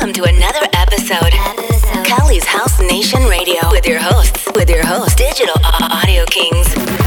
Welcome to another episode, episode. Cali's House Nation Radio with your hosts, with your host, Digital Audio Kings.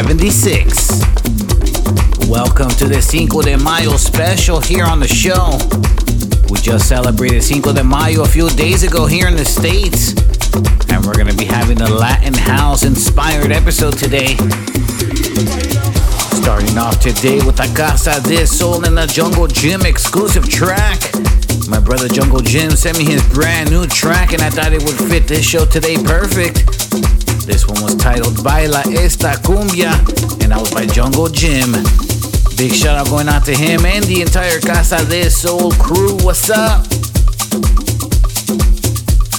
76. Welcome to the Cinco de Mayo special here on the show. We just celebrated Cinco de Mayo a few days ago here in the States, and we're going to be having a Latin house inspired episode today. Starting off today with a Casa de Sol and the Jungle Jim exclusive track. My brother Jungle Jim sent me his brand new track, and I thought it would fit this show today perfect. This one was titled Baila Esta Cumbia, and that was by Jungle Jim. Big shout out going out to him and the entire Casa de Sol crew. What's up?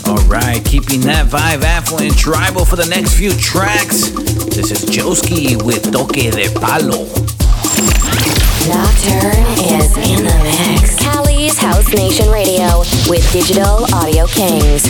Alright, keeping that vibe affluent tribal for the next few tracks. This is Joeski with Toque de Palo. Nocturne is in the mix. Cali's House Nation Radio with Digital Audio Kings.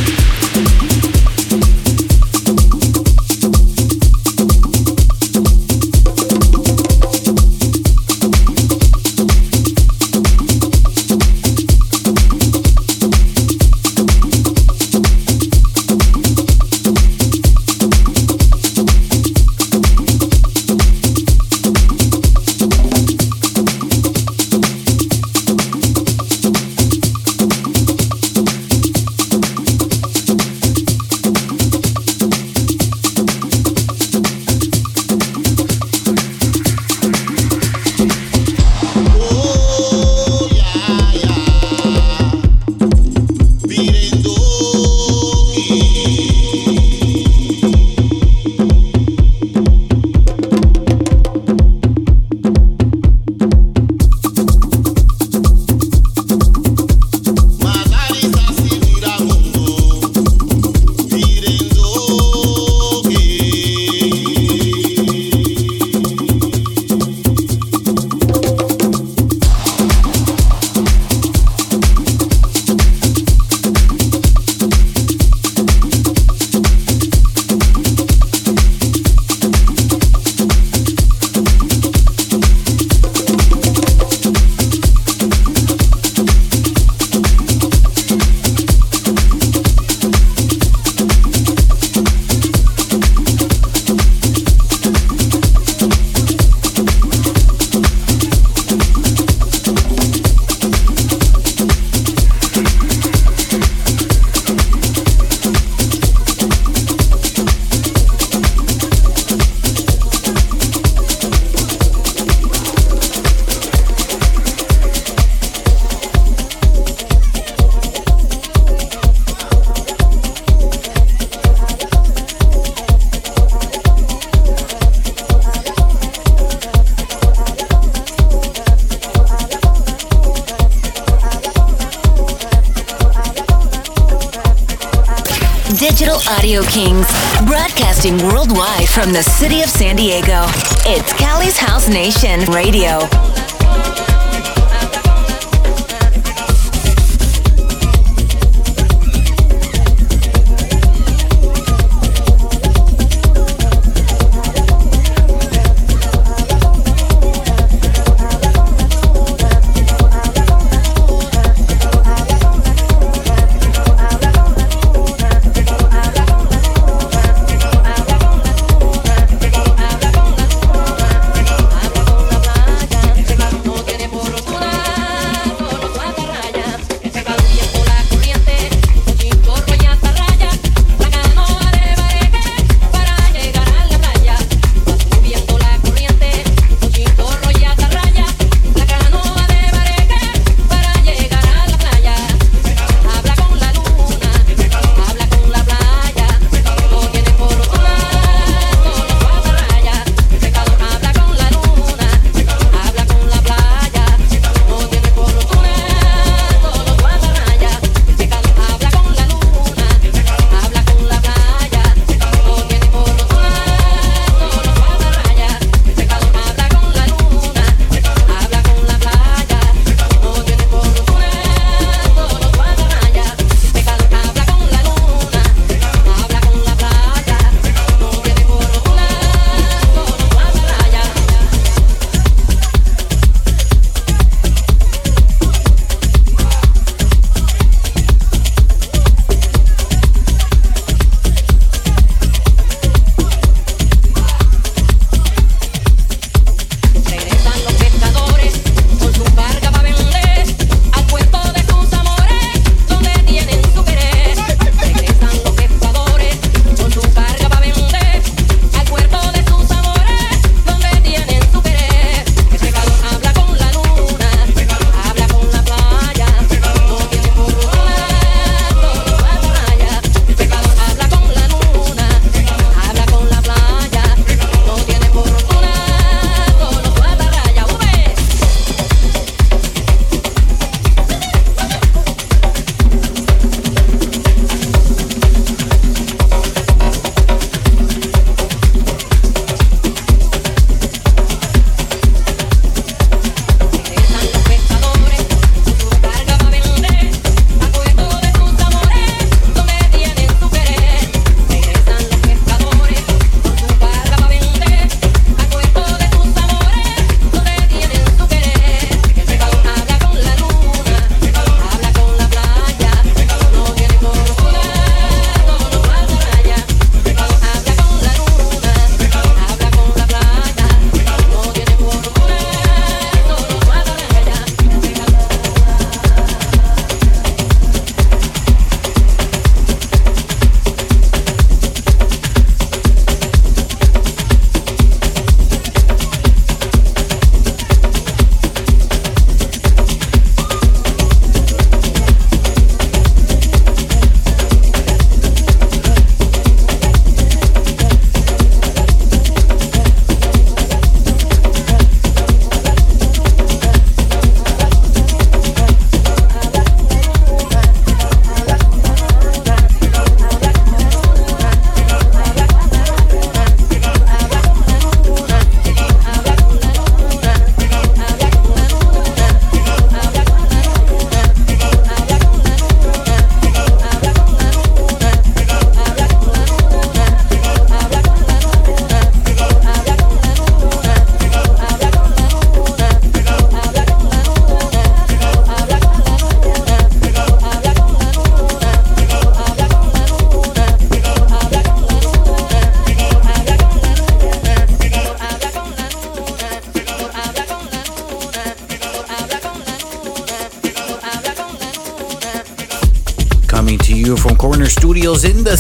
From the city of San Diego. It's Cali's House Nation Radio.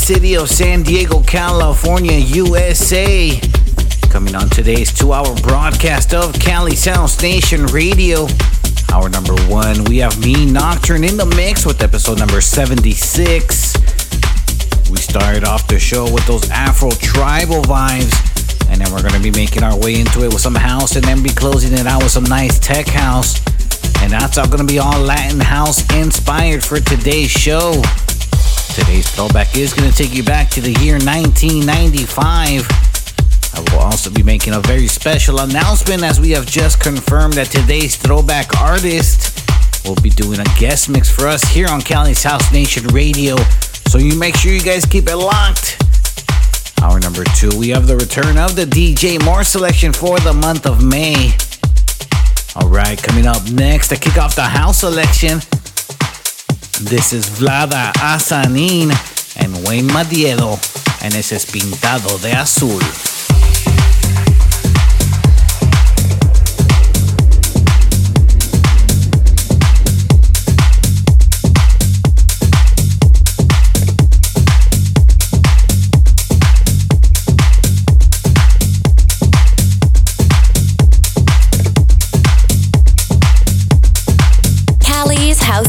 City of San Diego, California, USA. Coming on today's two hour broadcast of Cali's House Nation Radio. Hour number one, we have me, Nocturne, in the mix with episode number 76. We started off the show with those Afro tribal vibes, and then we're going to be making our way into it with some house, and then be closing it out with some nice tech house. And that's all going to be all Latin house inspired for today's show. Today's throwback is going to take you back to the year 1995. I will also be making a very special announcement as we have just confirmed that today's throwback artist will be doing a guest mix for us here on Cali's House Nation Radio. So you make sure you guys keep it locked. Hour number two, we have the return of the DJ More selection for the month of May. All right, coming up next to kick off the house selection, this is Vlada Azanin and Wayne Madiedo, and ese es Pintado de Azul.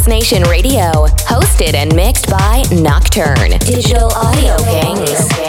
Nation Radio, hosted and mixed by Nocturne. Digital Audio Kings.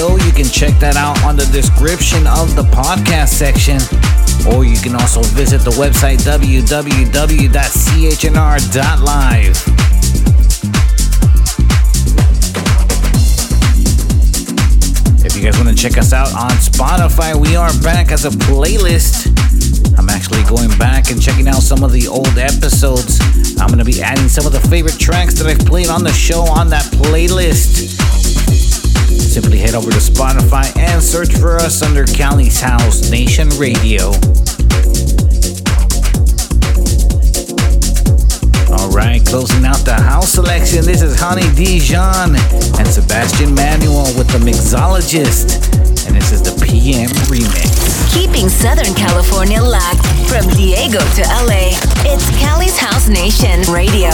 Show, you can check that out on the description of the podcast section. Or you can also visit the website www.chnr.live. If you guys want to check us out on Spotify, we are back as a playlist. I'm actually going back and checking out some of the old episodes. I'm going to be adding some of the favorite tracks that I've played on the show on that playlist. Head over to Spotify and search for us under Cali's House Nation Radio. Alright, closing out the house selection, this is Honey Dijon and Sebastian Manuel with the Mixologist. And this is the Piem remix. Keeping Southern California locked from Diego to LA, it's Cali's House Nation Radio.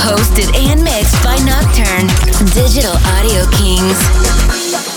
Hosted and mixed by Nocturne, Digital Audio Kings.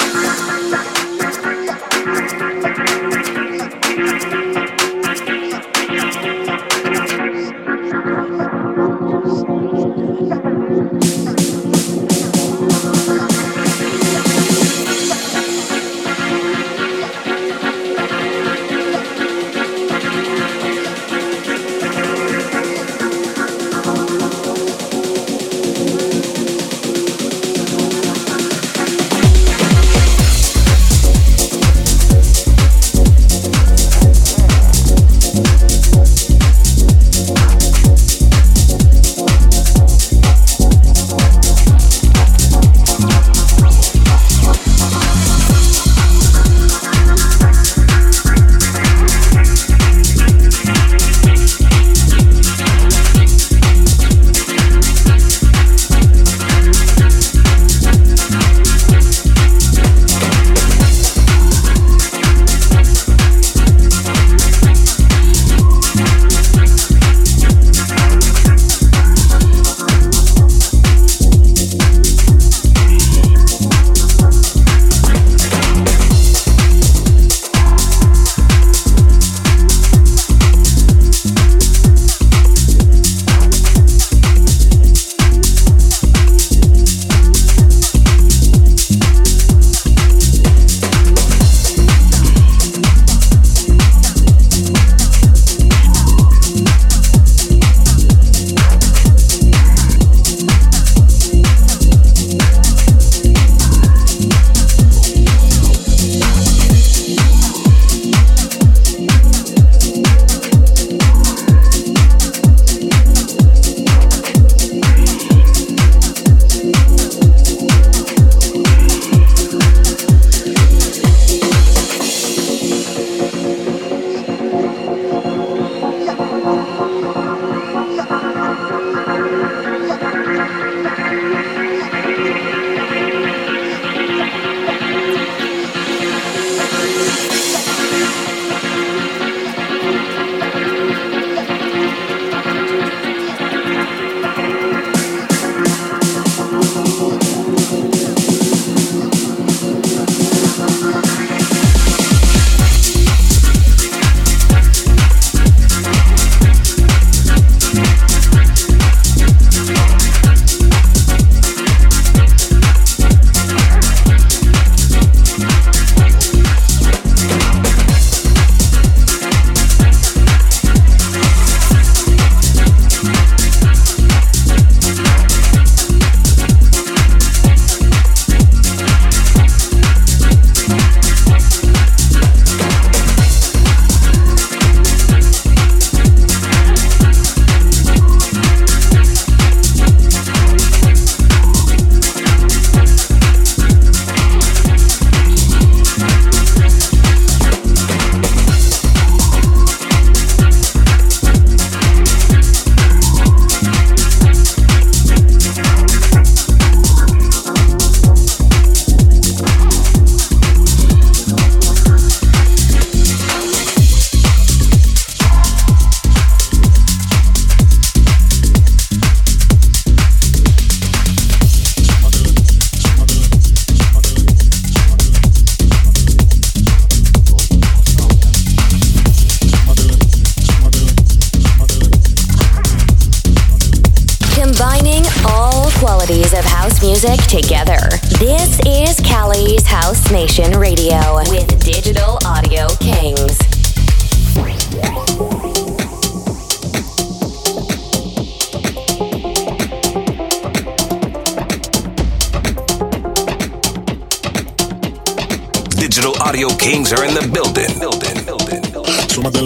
Audio Kings are in the building. building, building, building. Súmate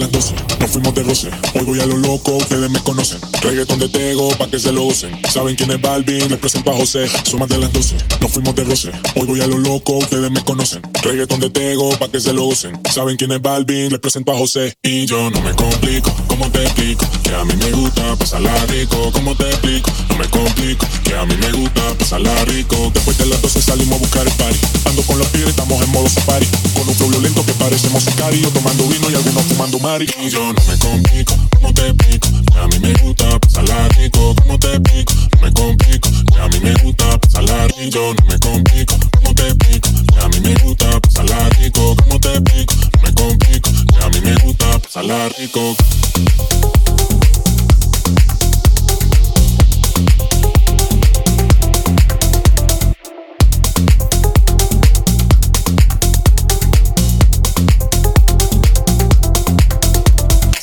¿Saben quién es Balvin? Les presento a José. Son de las 12, nos fuimos de roce. Hoy voy a lo loco, ustedes me conocen. Reggaeton de Tego, pa' que se lo usen. ¿Saben quién es Balvin? Les presento a José. Y yo no me complico, ¿cómo te explico? Que a mí me gusta pasarla rico, ¿cómo te explico? No me complico, que a mí me gusta pasarla rico. Después de las 12 salimos a buscar el party. Ando con los pies, estamos en modo safari. Con un flow violento que parecemos sicario. Tomando vino y algunos fumando mari. Y yo no me complico, ¿cómo te explico? Que a mí me gusta pasarla rico, ¿cómo te explico? No me complico, que a mí me gusta pasarla rico. No me complico, ¿cómo te explico? Que a mí me gusta pasarla rico, ¿cómo te explico? No me complico, que a mí me gusta pasarla rico.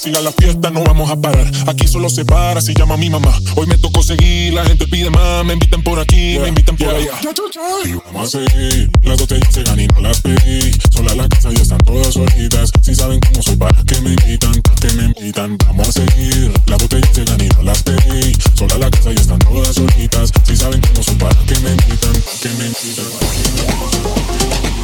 Siga la fiesta, no vamos a parar. Aquí solo se para si llama mi mamá. Hoy me tocó seguir, la gente pide más. Me invitan por aquí, me invitan por allá. Y vamos a seguir. Las botellas se ganan y no las pedí. Sola la casa ya están todas solitas. Si saben cómo soy, para que me invitan, para que me invitan. Vamos a seguir. Las botellas se ganan y no las pedí. Sola la casa ya están todas solitas. Si saben cómo soy, para que me invitan, para que me invitan. yo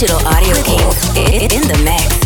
Digital Audio King in the mix.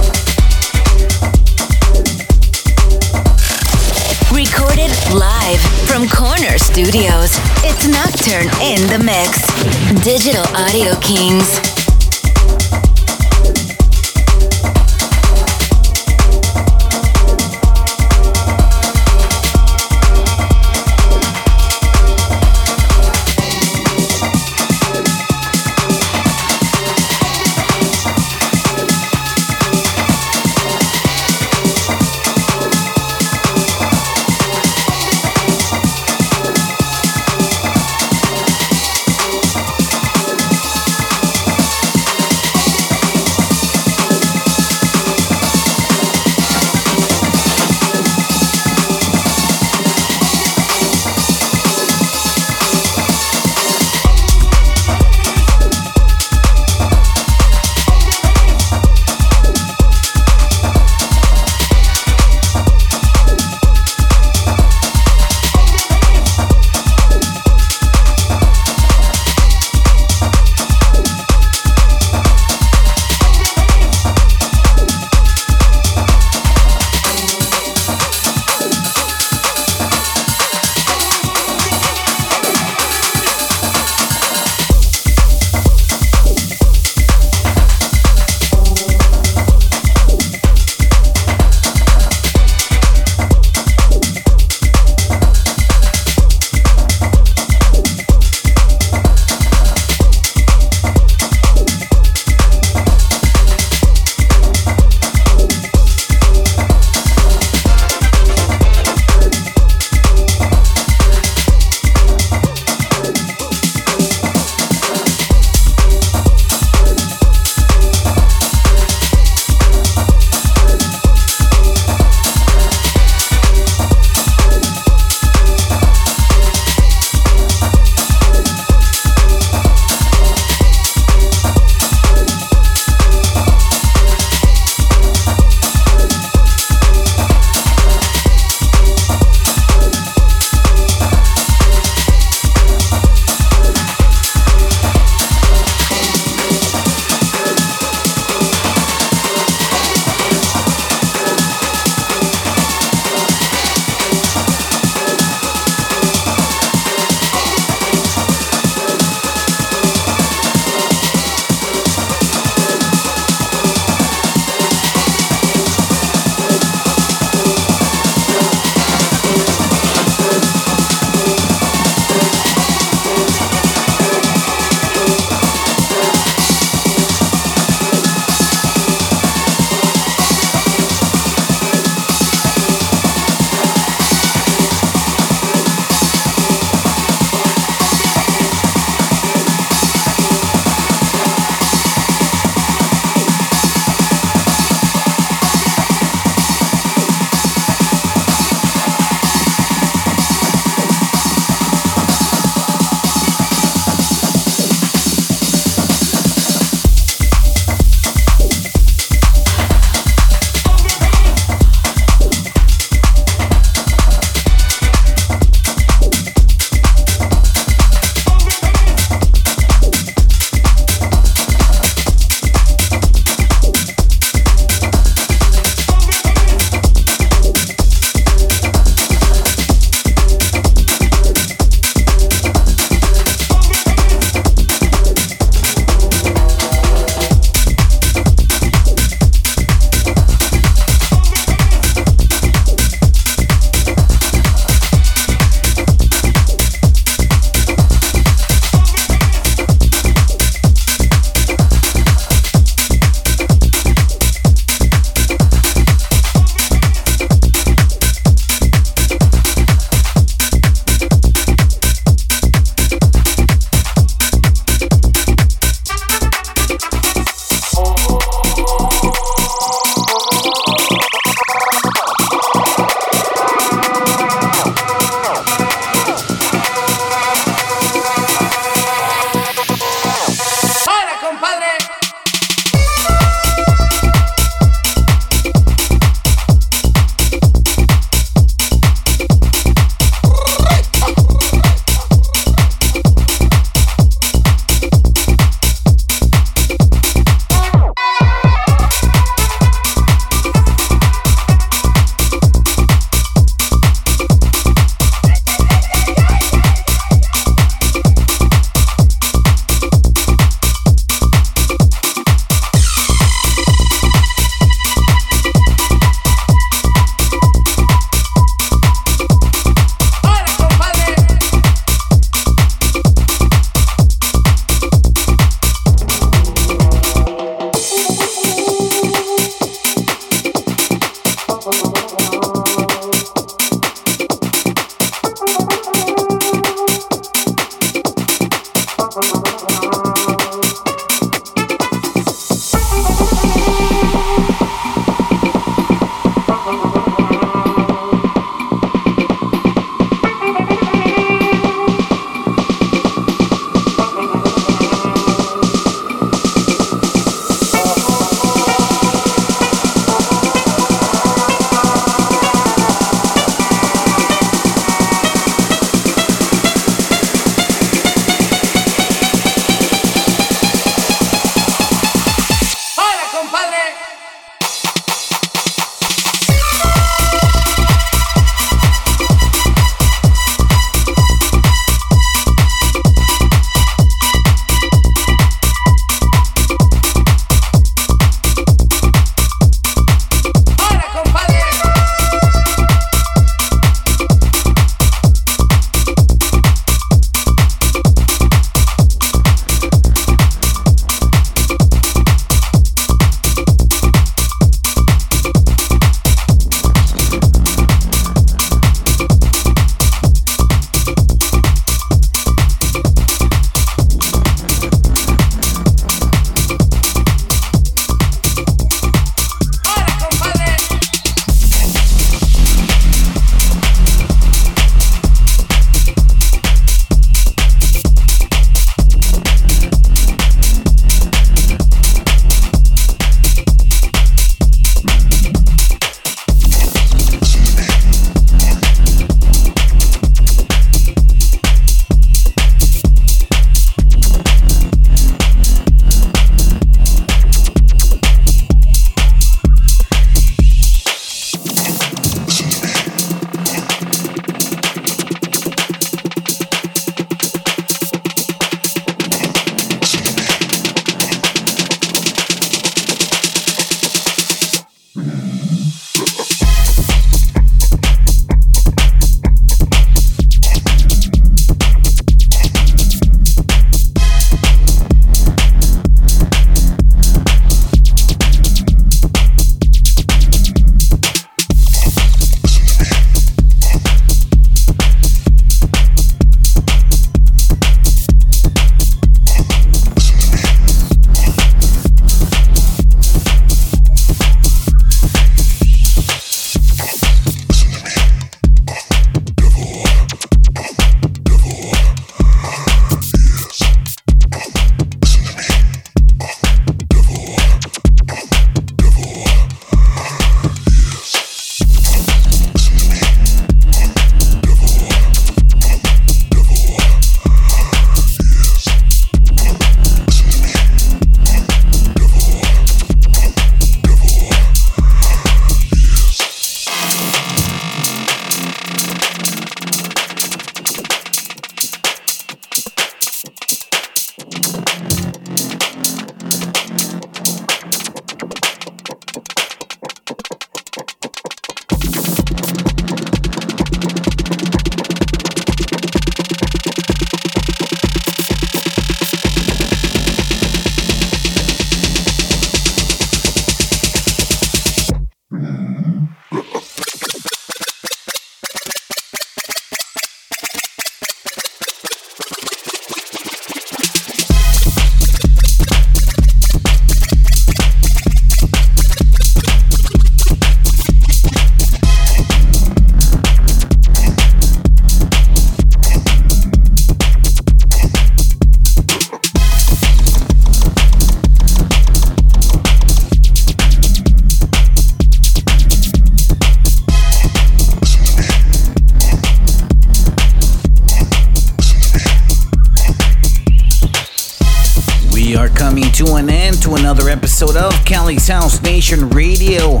Cali's House Nation Radio.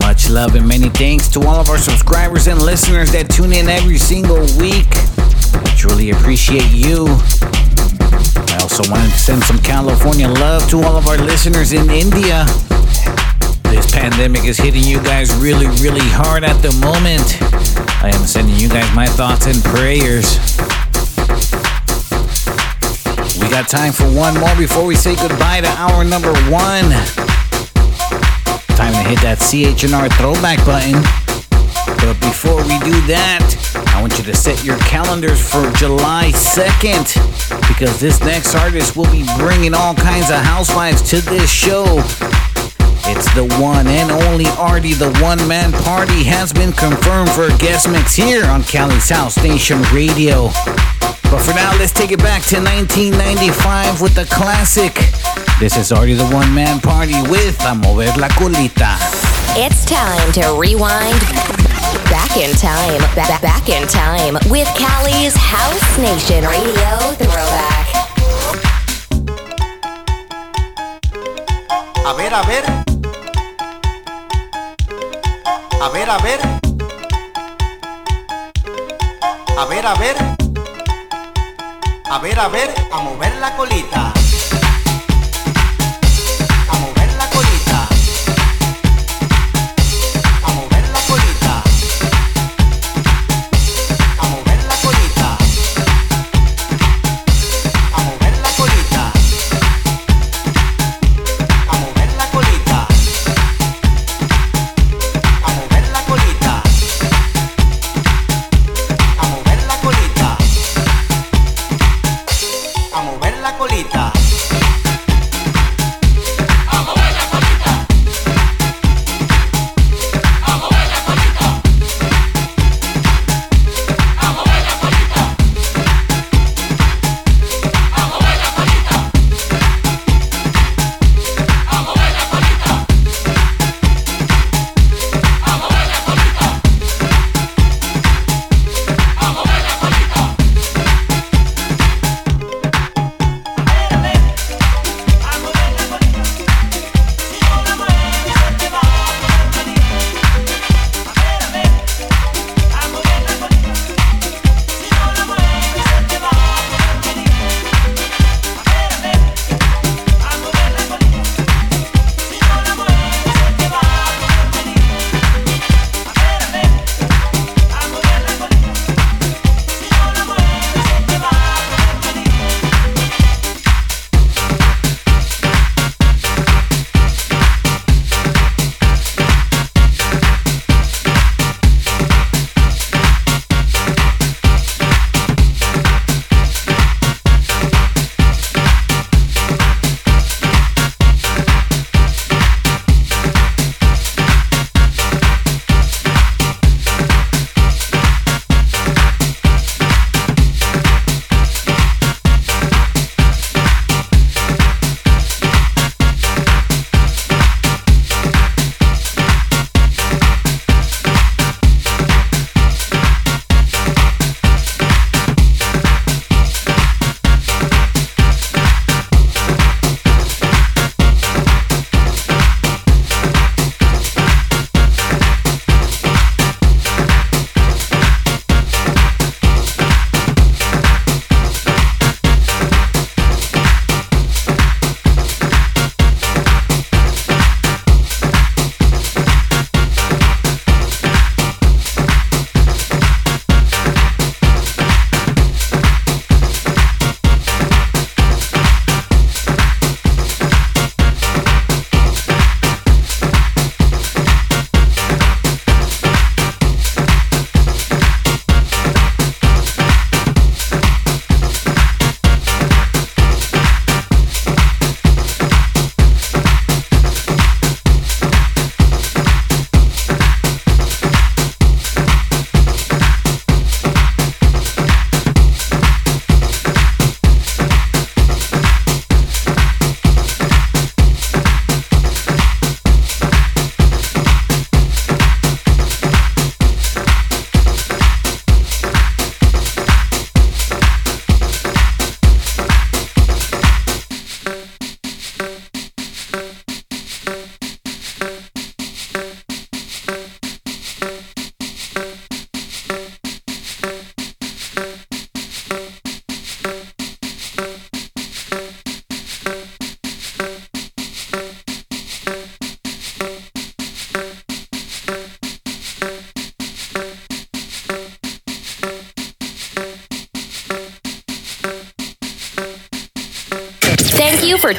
Much love and many thanks to all of our subscribers and listeners that tune in every single week. I truly appreciate you. I also wanted to send some California love to all of our listeners in India. This pandemic is hitting you guys really, really hard at the moment. I am sending you guys my thoughts and prayers. We got time for one more before we say goodbye to hour number one. Hit that CHNR throwback button. But before we do that, I want you to set your calendars for July 2nd because this next artist will be bringing all kinds of housewives to this show. It's the one and only Artie, the one man party, has been confirmed for a guest mix here on Cali's House Nation Radio. But for now, let's take it back to 1995 with the classic. This is Artie the one man party with A Mover la Colita. It's time to rewind back in time, back, back in time with Cali's House Nation Radio Throwback. A ver, a ver. A ver, a ver. A ver, a ver. A ver, a ver, a mover la colita.